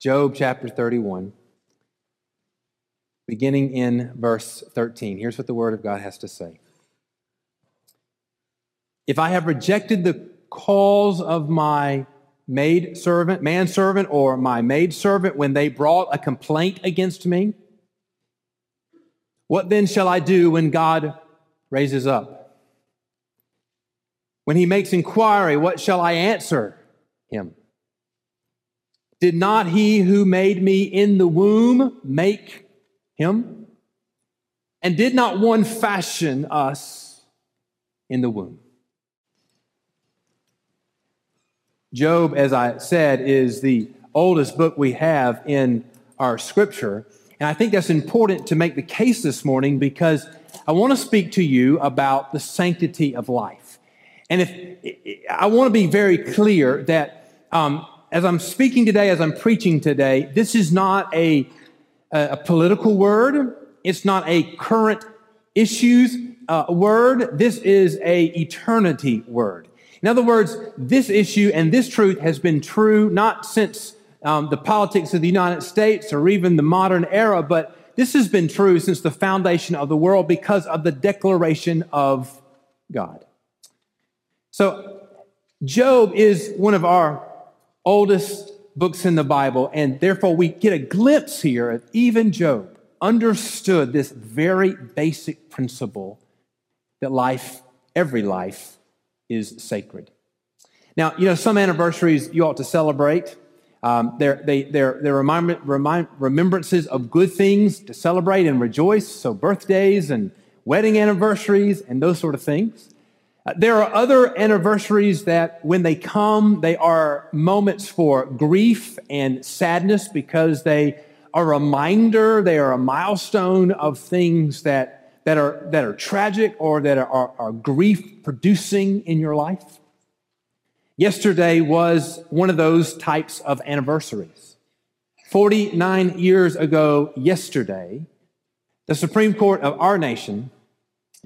Job chapter 31, beginning in verse 13. Here's what the Word of God has to say If I have rejected the calls of my maid servant, manservant, or my maid servant when they brought a complaint against me, what then shall I do when God raises up? When he makes inquiry, what shall I answer him? Did not he who made me in the womb make him? And did not one fashion us in the womb? Job, as I said, is the oldest book we have in our scripture. And I think that's important to make the case this morning because I want to speak to you about the sanctity of life. And if I want to be very clear that um, as I'm speaking today, as I'm preaching today, this is not a, a political word. It's not a current issues uh, word. This is a eternity word. In other words, this issue and this truth has been true not since um, the politics of the United States or even the modern era, but this has been true since the foundation of the world because of the declaration of God. So, Job is one of our oldest books in the Bible, and therefore we get a glimpse here of even Job understood this very basic principle that life, every life, is sacred. Now, you know, some anniversaries you ought to celebrate. Um, they're, they, they're, they're remind, remind, remembrances of good things to celebrate and rejoice. So, birthdays and wedding anniversaries and those sort of things. Uh, there are other anniversaries that, when they come, they are moments for grief and sadness because they are a reminder, they are a milestone of things that, that, are, that are tragic or that are, are grief producing in your life. Yesterday was one of those types of anniversaries. 49 years ago, yesterday, the Supreme Court of our nation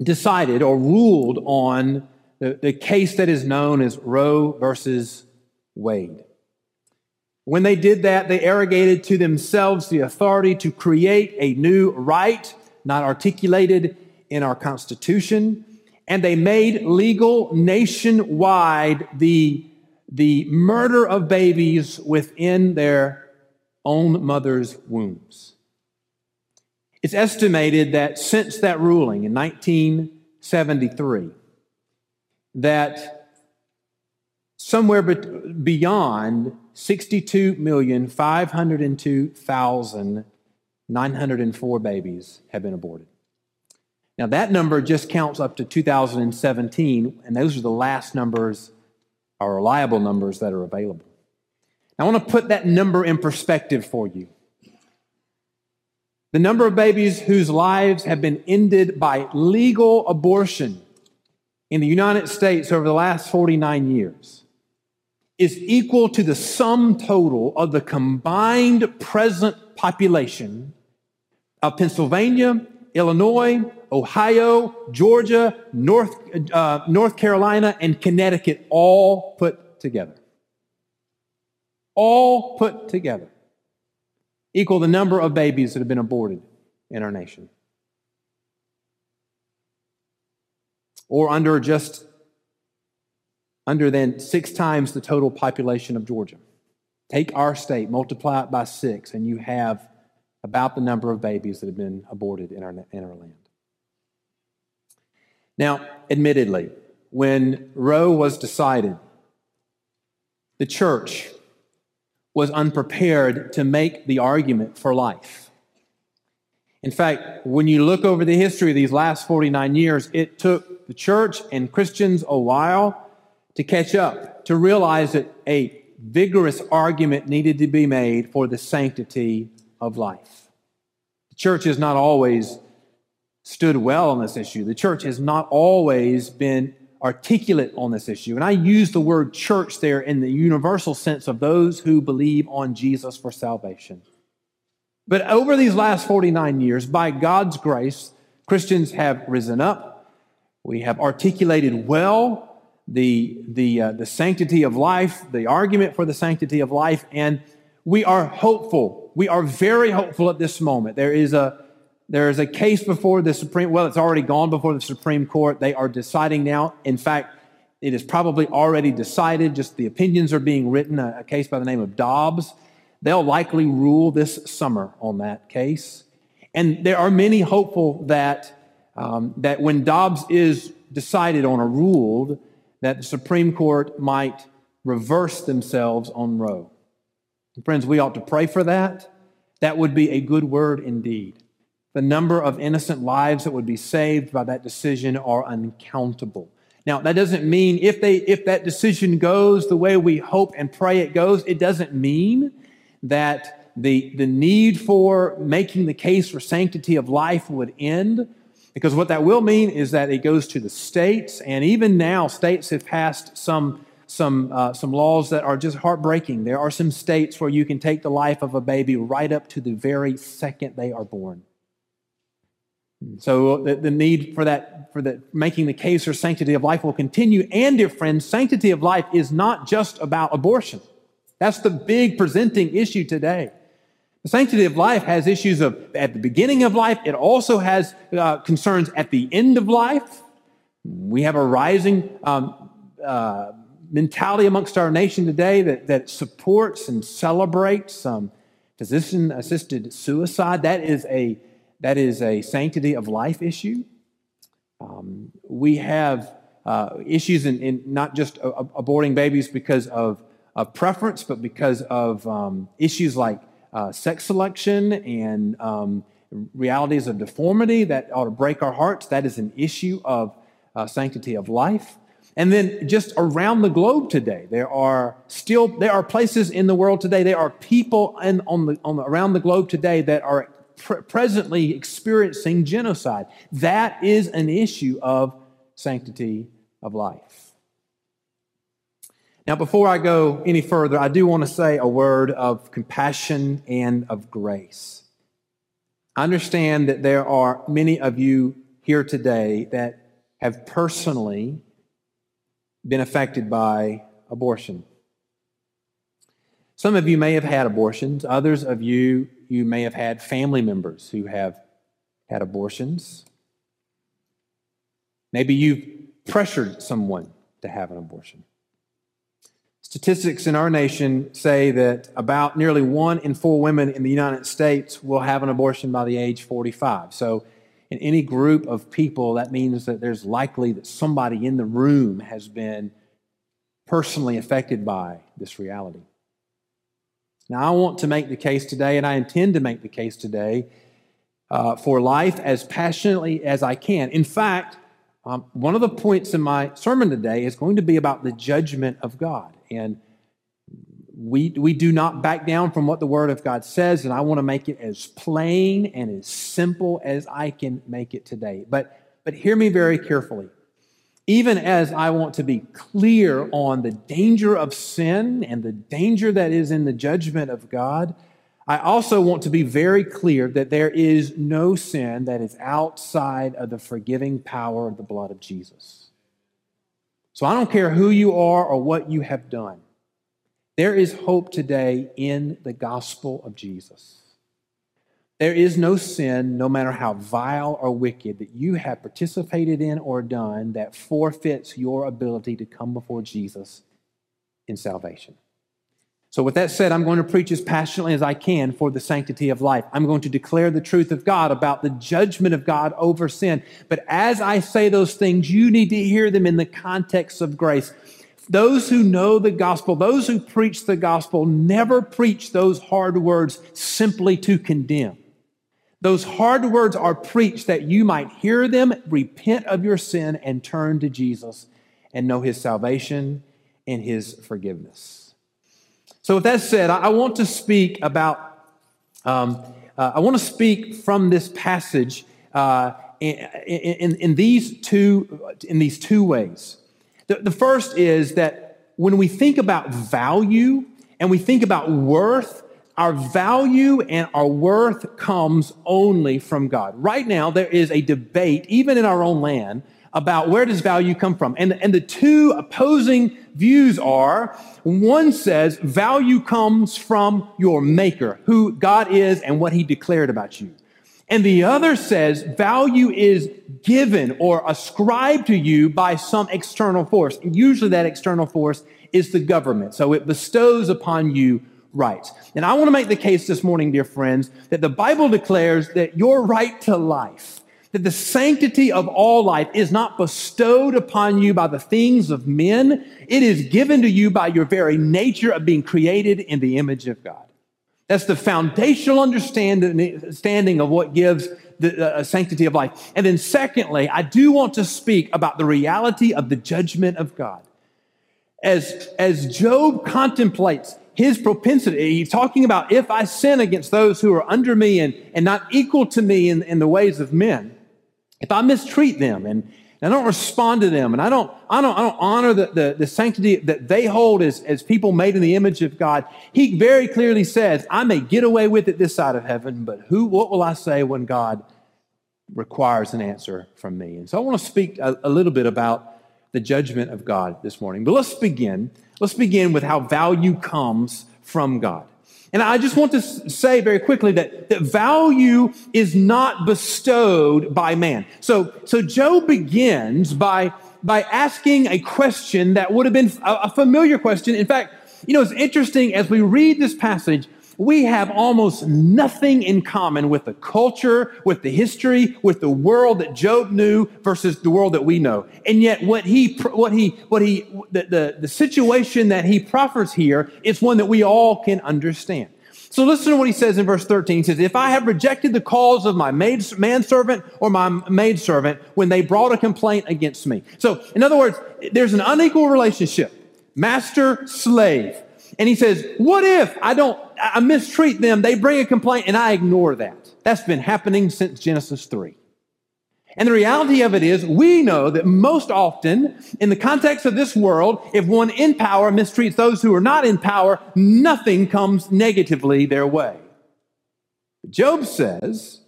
decided or ruled on the, the case that is known as Roe versus Wade. When they did that, they arrogated to themselves the authority to create a new right not articulated in our Constitution, and they made legal nationwide the, the murder of babies within their own mother's wombs. It's estimated that since that ruling in 1973, that somewhere beyond 62,502,904 babies have been aborted. Now, that number just counts up to 2017, and those are the last numbers, or reliable numbers, that are available. Now, I want to put that number in perspective for you. The number of babies whose lives have been ended by legal abortion in the United States over the last 49 years is equal to the sum total of the combined present population of Pennsylvania, Illinois, Ohio, Georgia, North, uh, North Carolina, and Connecticut all put together. All put together equal the number of babies that have been aborted in our nation. Or under just under then six times the total population of Georgia. Take our state, multiply it by six, and you have about the number of babies that have been aborted in our, in our land. Now, admittedly, when Roe was decided, the church was unprepared to make the argument for life. In fact, when you look over the history of these last 49 years, it took the church and Christians a while to catch up, to realize that a vigorous argument needed to be made for the sanctity of life. The church has not always stood well on this issue. The church has not always been articulate on this issue. And I use the word church there in the universal sense of those who believe on Jesus for salvation. But over these last 49 years, by God's grace, Christians have risen up. We have articulated well the, the, uh, the sanctity of life, the argument for the sanctity of life, and we are hopeful. We are very hopeful at this moment. There is a there is a case before the Supreme, well, it's already gone before the Supreme Court. They are deciding now. In fact, it is probably already decided, just the opinions are being written, a, a case by the name of Dobbs. They'll likely rule this summer on that case. And there are many hopeful that, um, that when Dobbs is decided on or ruled, that the Supreme Court might reverse themselves on Roe. And friends, we ought to pray for that. That would be a good word indeed. The number of innocent lives that would be saved by that decision are uncountable. Now, that doesn't mean if they if that decision goes the way we hope and pray it goes, it doesn't mean that the, the need for making the case for sanctity of life would end. Because what that will mean is that it goes to the states, and even now, states have passed some some, uh, some laws that are just heartbreaking. There are some states where you can take the life of a baby right up to the very second they are born. So the, the need for that, for the, making the case for sanctity of life will continue. And, dear friends, sanctity of life is not just about abortion. That's the big presenting issue today. The sanctity of life has issues of at the beginning of life. It also has uh, concerns at the end of life. We have a rising um, uh, mentality amongst our nation today that, that supports and celebrates um, physician assisted suicide. That is a that is a sanctity of life issue. Um, we have uh, issues in, in, not just aborting babies because of, of, preference, but because of um, issues like uh, sex selection and um, realities of deformity that ought to break our hearts. That is an issue of uh, sanctity of life. And then just around the globe today, there are still there are places in the world today. There are people in, on the, on the, around the globe today that are presently experiencing genocide. That is an issue of sanctity of life. Now, before I go any further, I do want to say a word of compassion and of grace. I understand that there are many of you here today that have personally been affected by abortion. Some of you may have had abortions, others of you you may have had family members who have had abortions. Maybe you've pressured someone to have an abortion. Statistics in our nation say that about nearly one in four women in the United States will have an abortion by the age 45. So, in any group of people, that means that there's likely that somebody in the room has been personally affected by this reality. Now, I want to make the case today, and I intend to make the case today uh, for life as passionately as I can. In fact, um, one of the points in my sermon today is going to be about the judgment of God. And we, we do not back down from what the Word of God says, and I want to make it as plain and as simple as I can make it today. But, but hear me very carefully even as I want to be clear on the danger of sin and the danger that is in the judgment of God, I also want to be very clear that there is no sin that is outside of the forgiving power of the blood of Jesus. So I don't care who you are or what you have done. There is hope today in the gospel of Jesus. There is no sin, no matter how vile or wicked, that you have participated in or done that forfeits your ability to come before Jesus in salvation. So, with that said, I'm going to preach as passionately as I can for the sanctity of life. I'm going to declare the truth of God about the judgment of God over sin. But as I say those things, you need to hear them in the context of grace. Those who know the gospel, those who preach the gospel, never preach those hard words simply to condemn. Those hard words are preached that you might hear them, repent of your sin, and turn to Jesus and know his salvation and his forgiveness. So, with that said, I want to speak about, um, uh, I want to speak from this passage uh, in, in, in, these two, in these two ways. The, the first is that when we think about value and we think about worth, our value and our worth comes only from God. Right now, there is a debate, even in our own land, about where does value come from. And, and the two opposing views are one says value comes from your maker, who God is and what he declared about you. And the other says value is given or ascribed to you by some external force. Usually that external force is the government. So it bestows upon you rights. And I want to make the case this morning, dear friends, that the Bible declares that your right to life, that the sanctity of all life is not bestowed upon you by the things of men. It is given to you by your very nature of being created in the image of God. That's the foundational understanding of what gives the uh, sanctity of life. And then, secondly, I do want to speak about the reality of the judgment of God. As, as Job contemplates his propensity, he's talking about if I sin against those who are under me and, and not equal to me in, in the ways of men, if I mistreat them and, and I don't respond to them and I don't, I don't, I don't honor the, the, the sanctity that they hold as, as people made in the image of God, he very clearly says, I may get away with it this side of heaven, but who, what will I say when God requires an answer from me? And so I want to speak a, a little bit about the judgment of God this morning. But let's begin. Let's begin with how value comes from God. And I just want to say very quickly that, that value is not bestowed by man. So, so Job begins by, by asking a question that would have been a, a familiar question. In fact, you know, it's interesting as we read this passage, we have almost nothing in common with the culture, with the history, with the world that Job knew versus the world that we know. And yet what he, what he, what he, the, the, the situation that he proffers here is one that we all can understand. So listen to what he says in verse 13. He says, If I have rejected the cause of my maid, manservant or my maidservant when they brought a complaint against me. So, in other words, there's an unequal relationship. Master, slave. And he says, what if I don't, I mistreat them, they bring a complaint and I ignore that? That's been happening since Genesis 3. And the reality of it is, we know that most often, in the context of this world, if one in power mistreats those who are not in power, nothing comes negatively their way. Job says,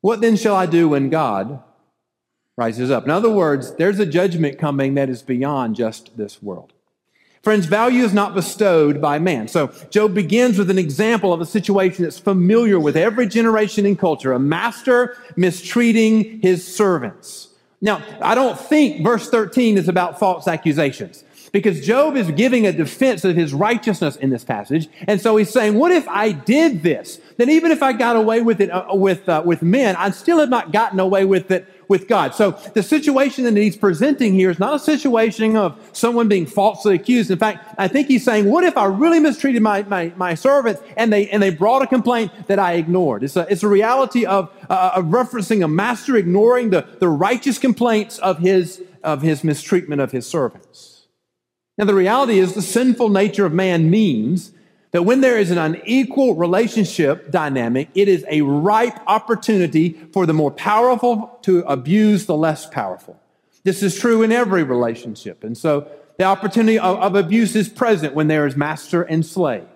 What then shall I do when God rises up? In other words, there's a judgment coming that is beyond just this world. Friends, value is not bestowed by man. So Job begins with an example of a situation that's familiar with every generation and culture, a master mistreating his servants. Now, I don't think verse 13 is about false accusations because Job is giving a defense of his righteousness in this passage. And so he's saying, what if I did this? Then even if I got away with it uh, with, uh, with men, I still have not gotten away with it with God. So the situation that he's presenting here is not a situation of someone being falsely accused. In fact, I think he's saying, what if I really mistreated my, my, my servants and they, and they brought a complaint that I ignored? It's a, it's a reality of, uh, of referencing a master ignoring the, the righteous complaints of his, of his mistreatment of his servants. Now, the reality is the sinful nature of man means that when there is an unequal relationship dynamic, it is a ripe opportunity for the more powerful to abuse the less powerful. This is true in every relationship. And so the opportunity of, of abuse is present when there is master and slave.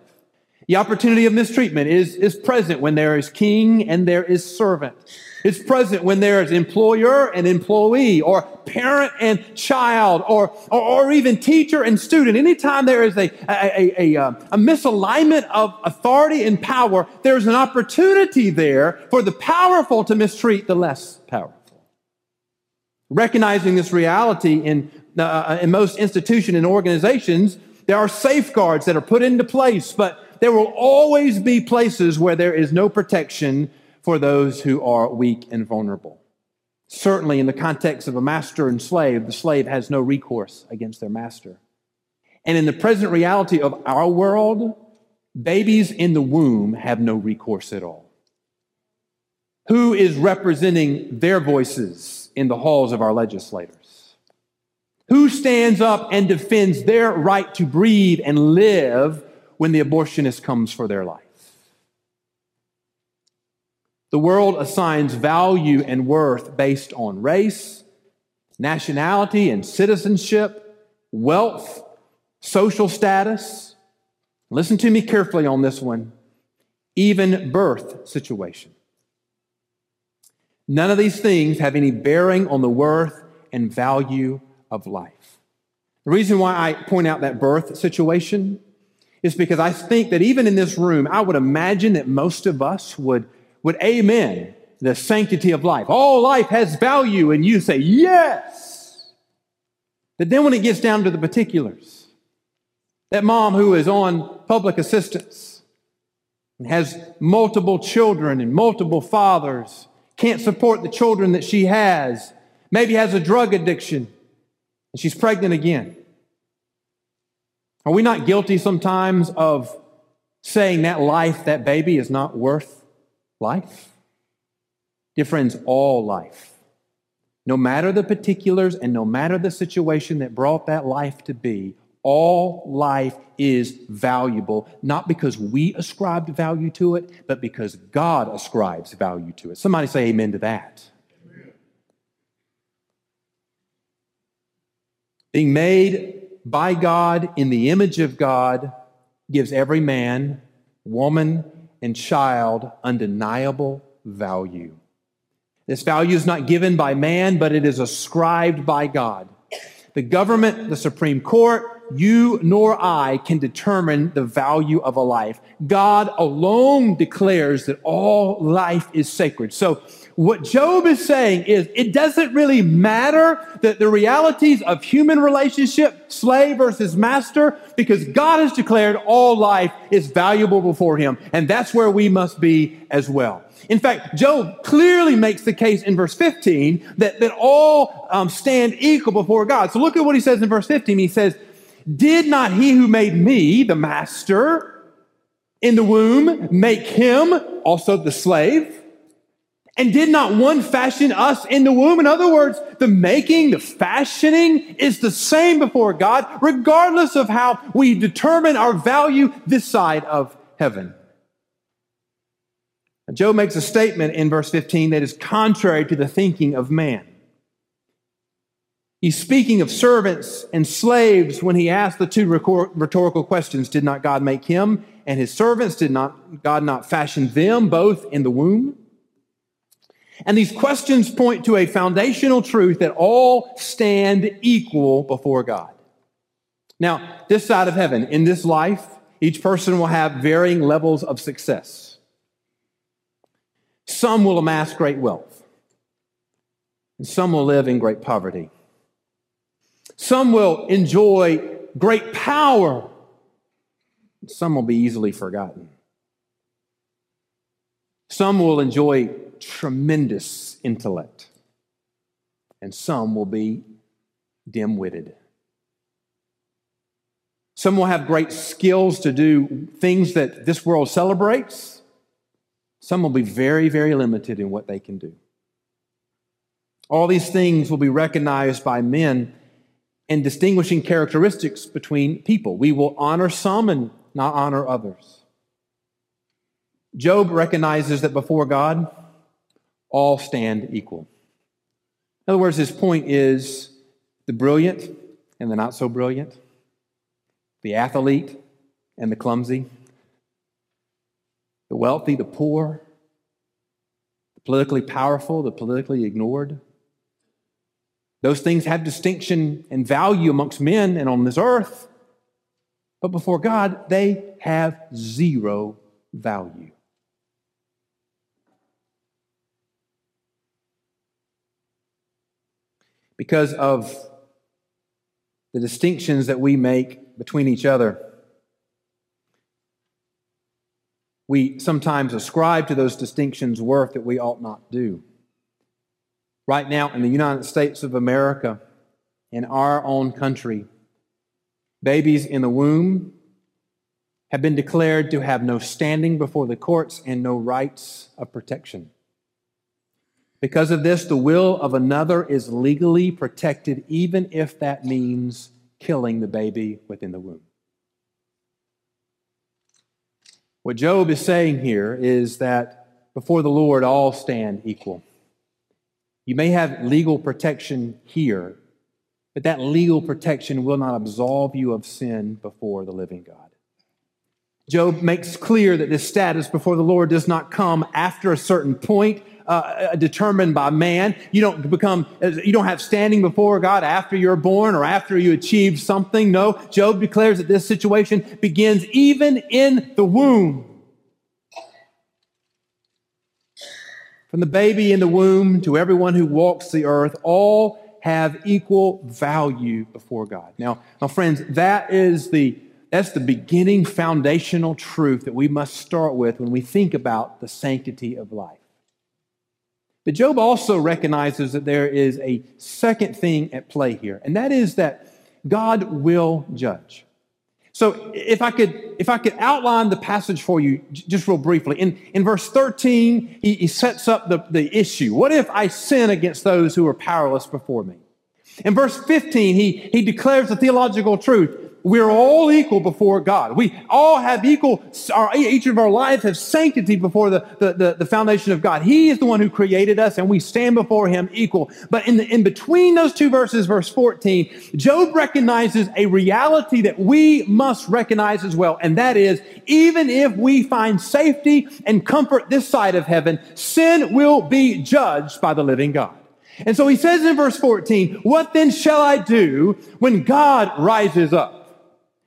The opportunity of mistreatment is, is present when there is king and there is servant. It's present when there is employer and employee, or parent and child, or, or, or even teacher and student. Anytime there is a, a, a, a, uh, a misalignment of authority and power, there's an opportunity there for the powerful to mistreat the less powerful. Recognizing this reality in, uh, uh in most institutions and organizations, there are safeguards that are put into place, but there will always be places where there is no protection for those who are weak and vulnerable. Certainly, in the context of a master and slave, the slave has no recourse against their master. And in the present reality of our world, babies in the womb have no recourse at all. Who is representing their voices in the halls of our legislators? Who stands up and defends their right to breathe and live when the abortionist comes for their life? The world assigns value and worth based on race, nationality and citizenship, wealth, social status. Listen to me carefully on this one, even birth situation. None of these things have any bearing on the worth and value of life. The reason why I point out that birth situation is because I think that even in this room, I would imagine that most of us would, would amen the sanctity of life. All life has value, and you say, yes. But then when it gets down to the particulars, that mom who is on public assistance and has multiple children and multiple fathers, can't support the children that she has, maybe has a drug addiction, and she's pregnant again. Are we not guilty sometimes of saying that life, that baby, is not worth life? Dear friends, all life, no matter the particulars and no matter the situation that brought that life to be, all life is valuable, not because we ascribed value to it, but because God ascribes value to it. Somebody say amen to that. Amen. Being made by God in the image of God gives every man, woman, and child undeniable value. This value is not given by man, but it is ascribed by God. The government, the Supreme Court, you nor I can determine the value of a life. God alone declares that all life is sacred. So what Job is saying is it doesn't really matter that the realities of human relationship, slave versus master, because God has declared all life is valuable before him. And that's where we must be as well. In fact, Job clearly makes the case in verse 15 that, that all um, stand equal before God. So look at what he says in verse 15. He says, Did not he who made me, the master, in the womb, make him also the slave? And did not one fashion us in the womb? In other words, the making, the fashioning is the same before God, regardless of how we determine our value this side of heaven. Job makes a statement in verse 15 that is contrary to the thinking of man. He's speaking of servants and slaves when he asks the two rhetorical questions Did not God make him and his servants? Did not God not fashion them both in the womb? And these questions point to a foundational truth that all stand equal before God. Now, this side of heaven, in this life, each person will have varying levels of success. Some will amass great wealth, and some will live in great poverty. Some will enjoy great power, and some will be easily forgotten. Some will enjoy tremendous intellect, and some will be dim witted. Some will have great skills to do things that this world celebrates. Some will be very, very limited in what they can do. All these things will be recognized by men and distinguishing characteristics between people. We will honor some and not honor others. Job recognizes that before God, all stand equal. In other words, his point is the brilliant and the not so brilliant, the athlete and the clumsy, the wealthy, the poor, the politically powerful, the politically ignored. Those things have distinction and value amongst men and on this earth, but before God, they have zero value. Because of the distinctions that we make between each other. We sometimes ascribe to those distinctions worth that we ought not do. Right now, in the United States of America, in our own country, babies in the womb have been declared to have no standing before the courts and no rights of protection. Because of this, the will of another is legally protected, even if that means killing the baby within the womb. What Job is saying here is that before the Lord, all stand equal. You may have legal protection here, but that legal protection will not absolve you of sin before the living God. Job makes clear that this status before the Lord does not come after a certain point uh, determined by man. You don't become, you don't have standing before God after you're born or after you achieve something. No, Job declares that this situation begins even in the womb. From the baby in the womb to everyone who walks the earth, all have equal value before God. Now, now friends, that is the that's the beginning foundational truth that we must start with when we think about the sanctity of life. But Job also recognizes that there is a second thing at play here, and that is that God will judge. So if I could, if I could outline the passage for you just real briefly. In, in verse 13, he, he sets up the, the issue. What if I sin against those who are powerless before me? In verse 15, he, he declares the theological truth. We're all equal before God. We all have equal, our, each of our lives have sanctity before the, the, the, the, foundation of God. He is the one who created us and we stand before him equal. But in, the, in between those two verses, verse 14, Job recognizes a reality that we must recognize as well. And that is, even if we find safety and comfort this side of heaven, sin will be judged by the living God. And so he says in verse 14, what then shall I do when God rises up?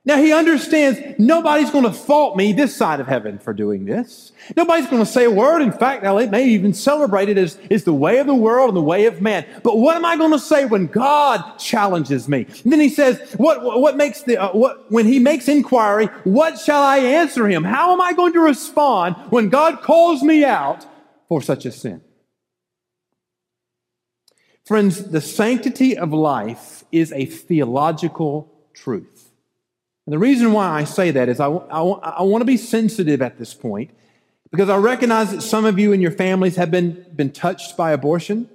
Now he understands nobody's going to fault me this side of heaven for doing this. Nobody's going to say a word. In fact, now they may even celebrate it as, as the way of the world and the way of man. But what am I going to say when God challenges me? And then he says, what, what makes the, uh, what, when he makes inquiry, what shall I answer him? How am I going to respond when God calls me out for such a sin? Friends, the sanctity of life is a theological truth. And the reason why I say that is I, I, I want to be sensitive at this point because I recognize that some of you and your families have been, been touched by abortion.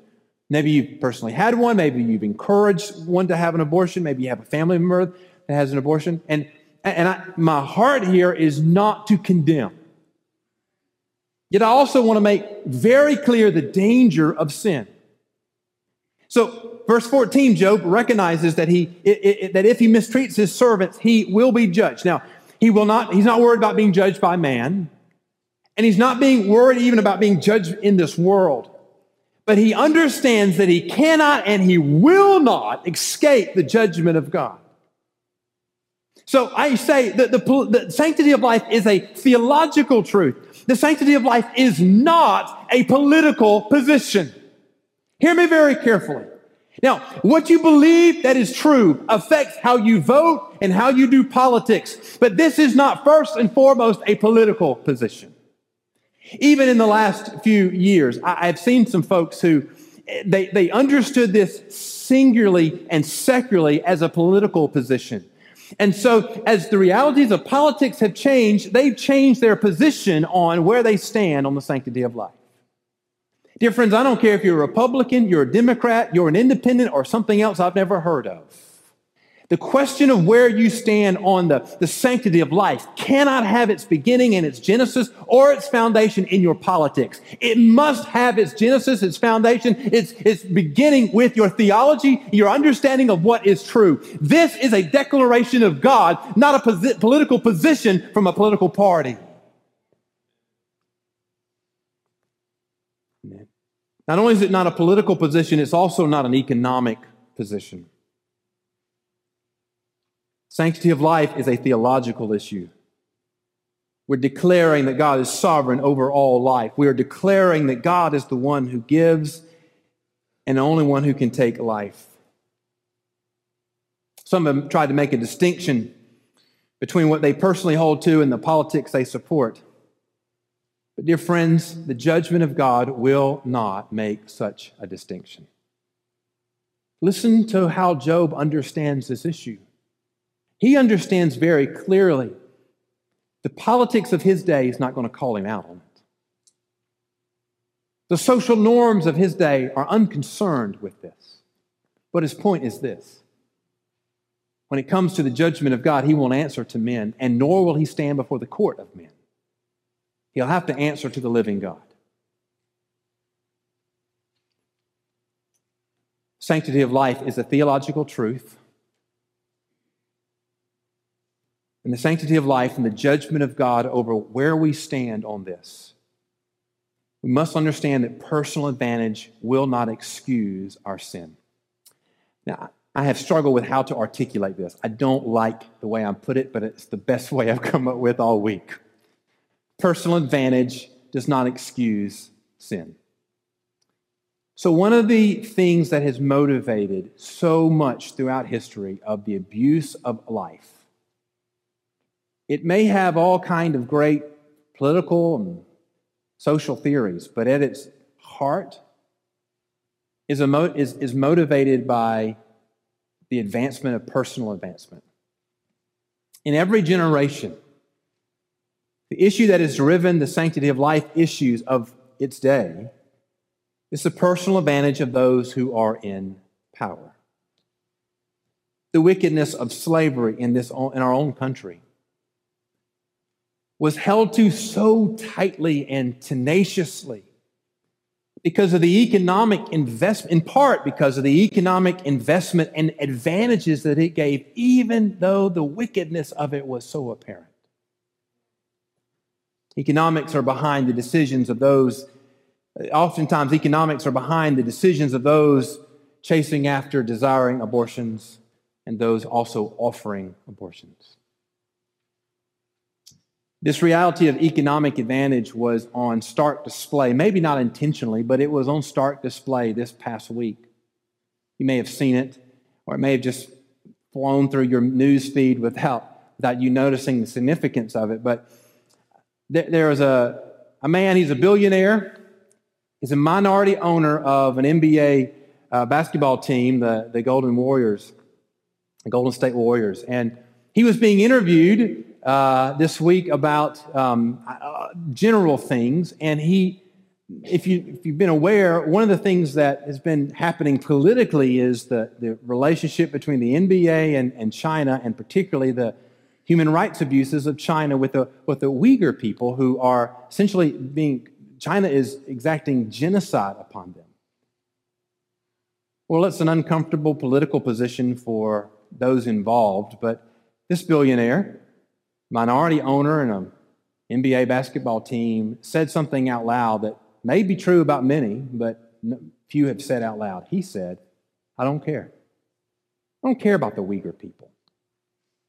Maybe you've personally had one. Maybe you've encouraged one to have an abortion. Maybe you have a family member that has an abortion. And, and I, my heart here is not to condemn. Yet I also want to make very clear the danger of sin. So, verse 14, Job recognizes that he it, it, that if he mistreats his servants, he will be judged. Now, he will not. He's not worried about being judged by man, and he's not being worried even about being judged in this world. But he understands that he cannot and he will not escape the judgment of God. So I say that the, the sanctity of life is a theological truth. The sanctity of life is not a political position. Hear me very carefully. Now, what you believe that is true affects how you vote and how you do politics. But this is not first and foremost a political position. Even in the last few years, I've seen some folks who they, they understood this singularly and secularly as a political position. And so, as the realities of politics have changed, they've changed their position on where they stand on the sanctity of life. Dear friends, I don't care if you're a Republican, you're a Democrat, you're an independent, or something else I've never heard of. The question of where you stand on the, the sanctity of life cannot have its beginning and its genesis or its foundation in your politics. It must have its genesis, its foundation, its, its beginning with your theology, your understanding of what is true. This is a declaration of God, not a posi- political position from a political party. Not only is it not a political position, it's also not an economic position. Sanctity of life is a theological issue. We're declaring that God is sovereign over all life. We are declaring that God is the one who gives and the only one who can take life. Some of them tried to make a distinction between what they personally hold to and the politics they support. But, dear friends, the judgment of God will not make such a distinction. Listen to how Job understands this issue. He understands very clearly the politics of his day is not going to call him out on it. The social norms of his day are unconcerned with this. But his point is this when it comes to the judgment of God, he won't answer to men, and nor will he stand before the court of men. He'll have to answer to the living God. Sanctity of life is a theological truth. And the sanctity of life and the judgment of God over where we stand on this we must understand that personal advantage will not excuse our sin. Now, I have struggled with how to articulate this. I don't like the way I put it, but it's the best way I've come up with all week. Personal advantage does not excuse sin. So, one of the things that has motivated so much throughout history of the abuse of life, it may have all kind of great political and social theories, but at its heart is, mo- is, is motivated by the advancement of personal advancement. In every generation, the issue that has driven the sanctity of life issues of its day is the personal advantage of those who are in power. The wickedness of slavery in, this, in our own country was held to so tightly and tenaciously because of the economic investment, in part because of the economic investment and advantages that it gave, even though the wickedness of it was so apparent. Economics are behind the decisions of those, oftentimes, economics are behind the decisions of those chasing after desiring abortions and those also offering abortions. This reality of economic advantage was on stark display, maybe not intentionally, but it was on stark display this past week. You may have seen it, or it may have just flown through your news feed without, without you noticing the significance of it. But there, is a, a man, he's a billionaire, he's a minority owner of an NBA uh, basketball team, the, the Golden Warriors, the Golden State Warriors. And he was being interviewed uh, this week about um, uh, general things, and he, if you if you've been aware, one of the things that has been happening politically is the the relationship between the NBA and, and China, and particularly the human rights abuses of China with the with the Uyghur people who are essentially being China is exacting genocide upon them. Well, it's an uncomfortable political position for those involved, but this billionaire minority owner in an NBA basketball team said something out loud that may be true about many, but few have said out loud. He said, I don't care. I don't care about the Uyghur people.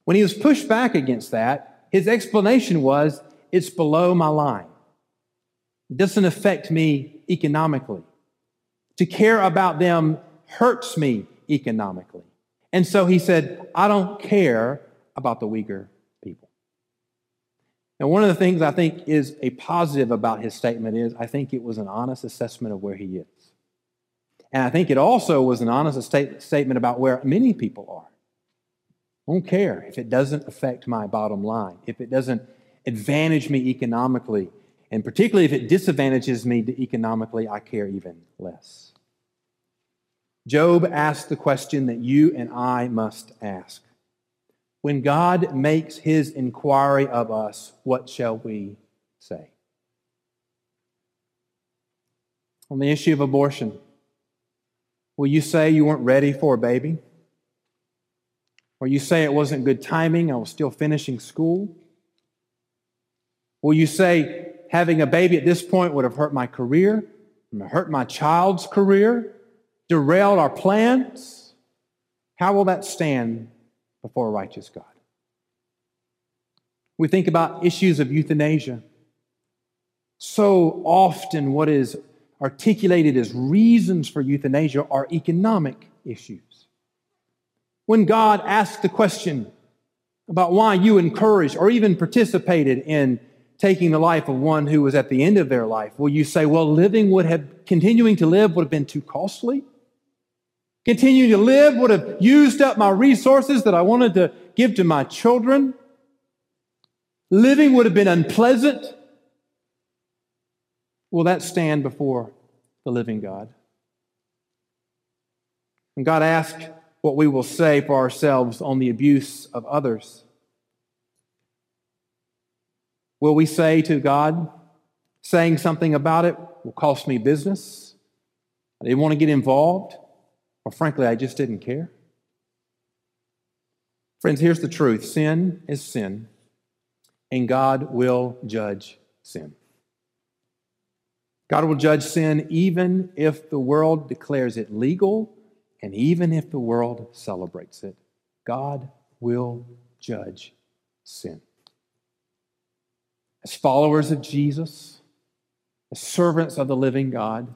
When he was pushed back against that, his explanation was, it's below my line. It doesn't affect me economically. To care about them hurts me economically. And so he said, I don't care about the Uyghur people. now, one of the things I think is a positive about his statement is I think it was an honest assessment of where he is. And I think it also was an honest statement about where many people are. I don't care if it doesn't affect my bottom line, if it doesn't advantage me economically, and particularly if it disadvantages me economically, I care even less. Job asked the question that you and I must ask when God makes his inquiry of us, what shall we say? On the issue of abortion, will you say you weren't ready for a baby? Or you say it wasn't good timing, I was still finishing school? Will you say having a baby at this point would have hurt my career, hurt my child's career, derailed our plans? How will that stand before a righteous God. We think about issues of euthanasia. So often, what is articulated as reasons for euthanasia are economic issues. When God asked the question about why you encouraged or even participated in taking the life of one who was at the end of their life, will you say, well, living would have, continuing to live would have been too costly? Continuing to live would have used up my resources that I wanted to give to my children. Living would have been unpleasant. Will that stand before the living God? When God asks what we will say for ourselves on the abuse of others, will we say to God, saying something about it will cost me business? I didn't want to get involved. Or frankly, I just didn't care. Friends, here's the truth sin is sin, and God will judge sin. God will judge sin even if the world declares it legal and even if the world celebrates it. God will judge sin. As followers of Jesus, as servants of the living God,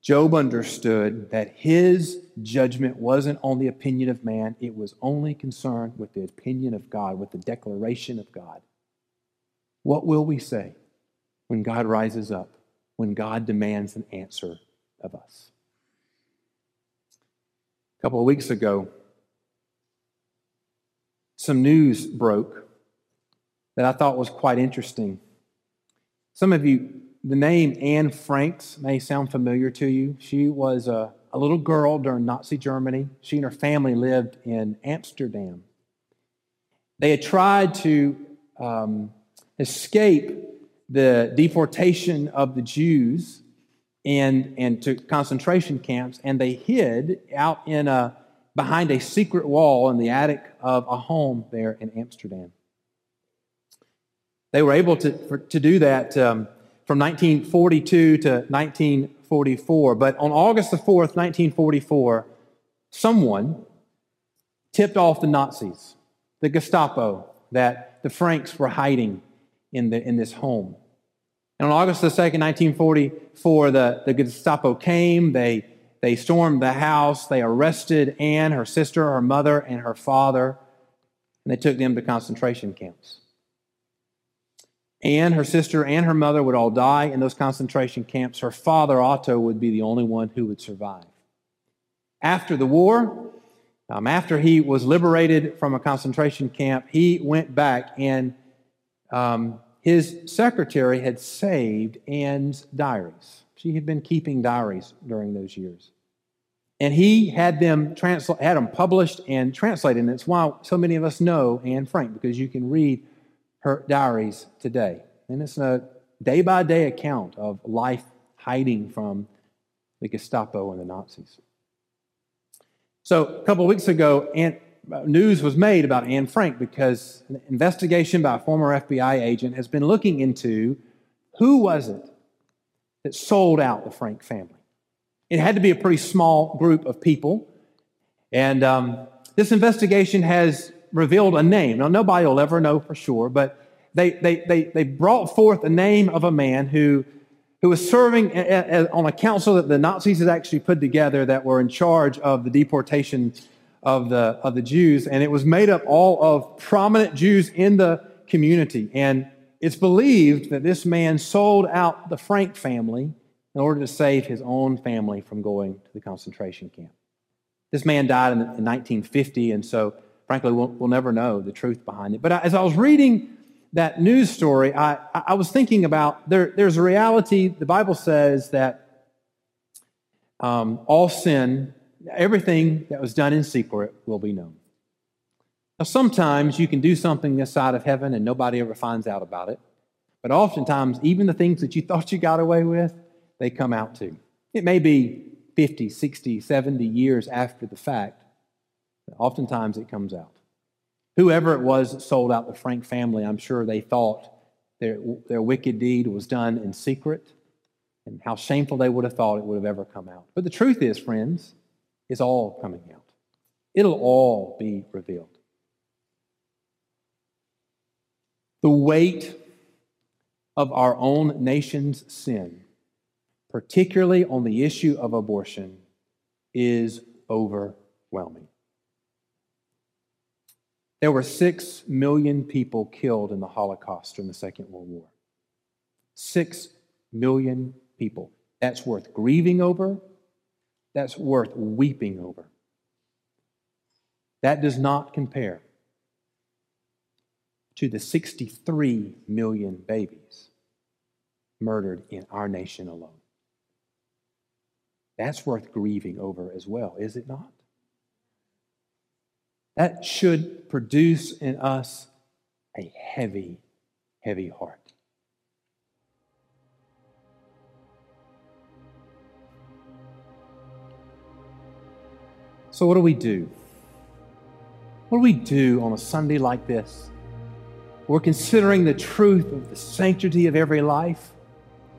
Job understood that his judgment wasn't on the opinion of man, it was only concerned with the opinion of God, with the declaration of God. What will we say when God rises up, when God demands an answer of us? A couple of weeks ago, some news broke that I thought was quite interesting. Some of you, the name Anne Franks may sound familiar to you. She was a, a little girl during Nazi Germany. She and her family lived in Amsterdam. They had tried to um, escape the deportation of the Jews and, and to concentration camps, and they hid out in a, behind a secret wall in the attic of a home there in Amsterdam. They were able to, for, to do that um, from 1942 to 1944. But on August the 4th, 1944, someone tipped off the Nazis, the Gestapo, that the Franks were hiding in, the, in this home. And on August the 2nd, 1944, the, the Gestapo came. They, they stormed the house. They arrested Anne, her sister, her mother, and her father, and they took them to concentration camps. Anne, her sister, and her mother would all die in those concentration camps. Her father, Otto, would be the only one who would survive. After the war, um, after he was liberated from a concentration camp, he went back and um, his secretary had saved Anne's diaries. She had been keeping diaries during those years. And he had them, transla- had them published and translated. And it's why so many of us know Anne Frank, because you can read her diaries today. And it's a day by day account of life hiding from the Gestapo and the Nazis. So a couple of weeks ago, Aunt news was made about Anne Frank because an investigation by a former FBI agent has been looking into who was it that sold out the Frank family. It had to be a pretty small group of people. And um, this investigation has revealed a name. Now, nobody will ever know for sure, but they, they, they, they brought forth the name of a man who, who was serving a, a, on a council that the Nazis had actually put together that were in charge of the deportation of the, of the Jews, and it was made up all of prominent Jews in the community. And it's believed that this man sold out the Frank family in order to save his own family from going to the concentration camp. This man died in, in 1950, and so frankly, we'll, we'll, never know the truth behind it. But as I was reading that news story, I, I was thinking about there, there's a reality. The Bible says that um, all sin everything that was done in secret will be known. Now, sometimes you can do something this side of heaven and nobody ever finds out about it. But oftentimes, even the things that you thought you got away with, they come out too. It may be 50, 60, 70 years after the fact, but oftentimes it comes out. Whoever it was that sold out the Frank family, I'm sure they thought their, their wicked deed was done in secret, and how shameful they would have thought it would have ever come out. But the truth is, friends, is all coming out. It'll all be revealed. The weight of our own nation's sin, particularly on the issue of abortion, is overwhelming. There were six million people killed in the Holocaust during the Second World War. Six million people. That's worth grieving over that's worth weeping over. That does not compare to the 63 million babies murdered in our nation alone. That's worth grieving over as well, is it not? That should produce in us a heavy, heavy heart. So, what do we do? What do we do on a Sunday like this? We're considering the truth of the sanctity of every life.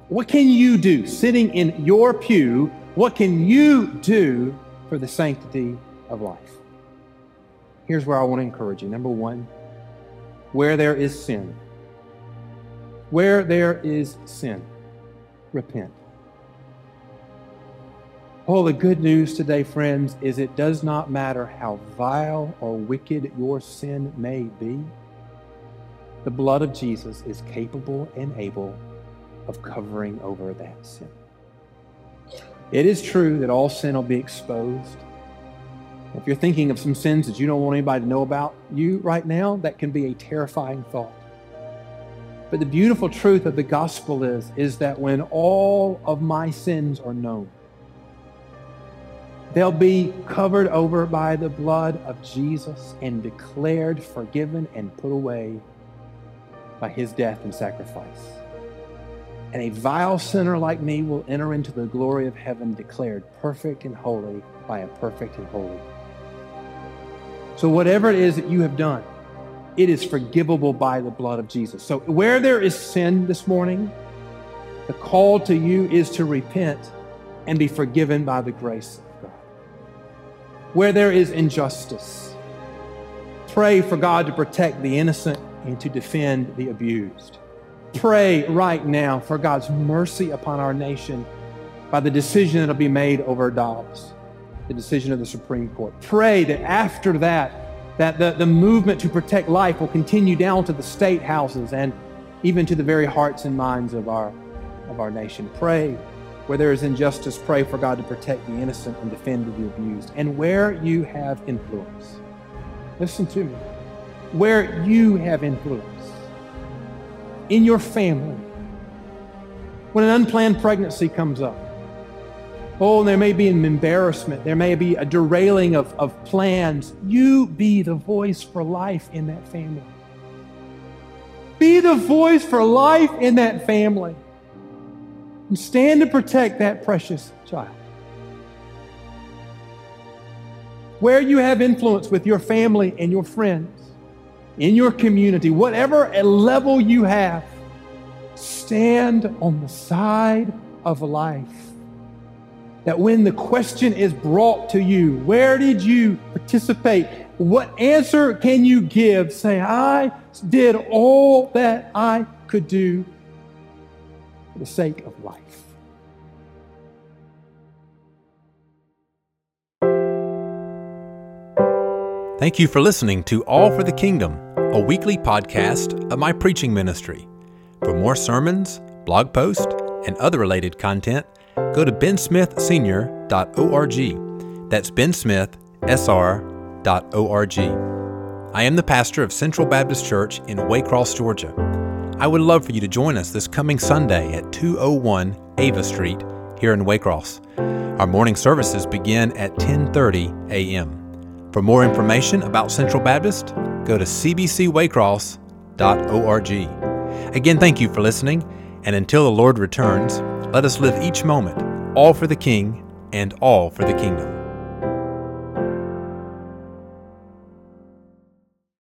What can you do sitting in your pew? What can you do for the sanctity of life? Here's where I want to encourage you. Number one, where there is sin, where there is sin, repent. Oh, the good news today, friends, is it does not matter how vile or wicked your sin may be. The blood of Jesus is capable and able of covering over that sin. It is true that all sin will be exposed. If you're thinking of some sins that you don't want anybody to know about you right now, that can be a terrifying thought. But the beautiful truth of the gospel is, is that when all of my sins are known, They'll be covered over by the blood of Jesus and declared forgiven and put away by his death and sacrifice. And a vile sinner like me will enter into the glory of heaven declared perfect and holy by a perfect and holy. So, whatever it is that you have done, it is forgivable by the blood of Jesus. So, where there is sin this morning, the call to you is to repent and be forgiven by the grace where there is injustice. Pray for God to protect the innocent and to defend the abused. Pray right now for God's mercy upon our nation by the decision that will be made over Dobbs, the decision of the Supreme Court. Pray that after that, that the, the movement to protect life will continue down to the state houses and even to the very hearts and minds of our, of our nation. Pray where there is injustice, pray for God to protect the innocent and defend the abused. And where you have influence, listen to me, where you have influence. In your family, when an unplanned pregnancy comes up, oh, there may be an embarrassment, there may be a derailing of, of plans, you be the voice for life in that family. Be the voice for life in that family and stand to protect that precious child. Where you have influence with your family and your friends, in your community, whatever level you have, stand on the side of life. That when the question is brought to you, where did you participate? What answer can you give? Say, I did all that I could do for the sake of life. Thank you for listening to All for the Kingdom, a weekly podcast of my preaching ministry. For more sermons, blog posts, and other related content, go to bensmithsenior.org. That's bensmithsr.org. I am the pastor of Central Baptist Church in Waycross, Georgia. I would love for you to join us this coming Sunday at 201 Ava Street here in Waycross. Our morning services begin at 10:30 a.m. For more information about Central Baptist, go to cbcwaycross.org. Again, thank you for listening, and until the Lord returns, let us live each moment all for the King and all for the kingdom.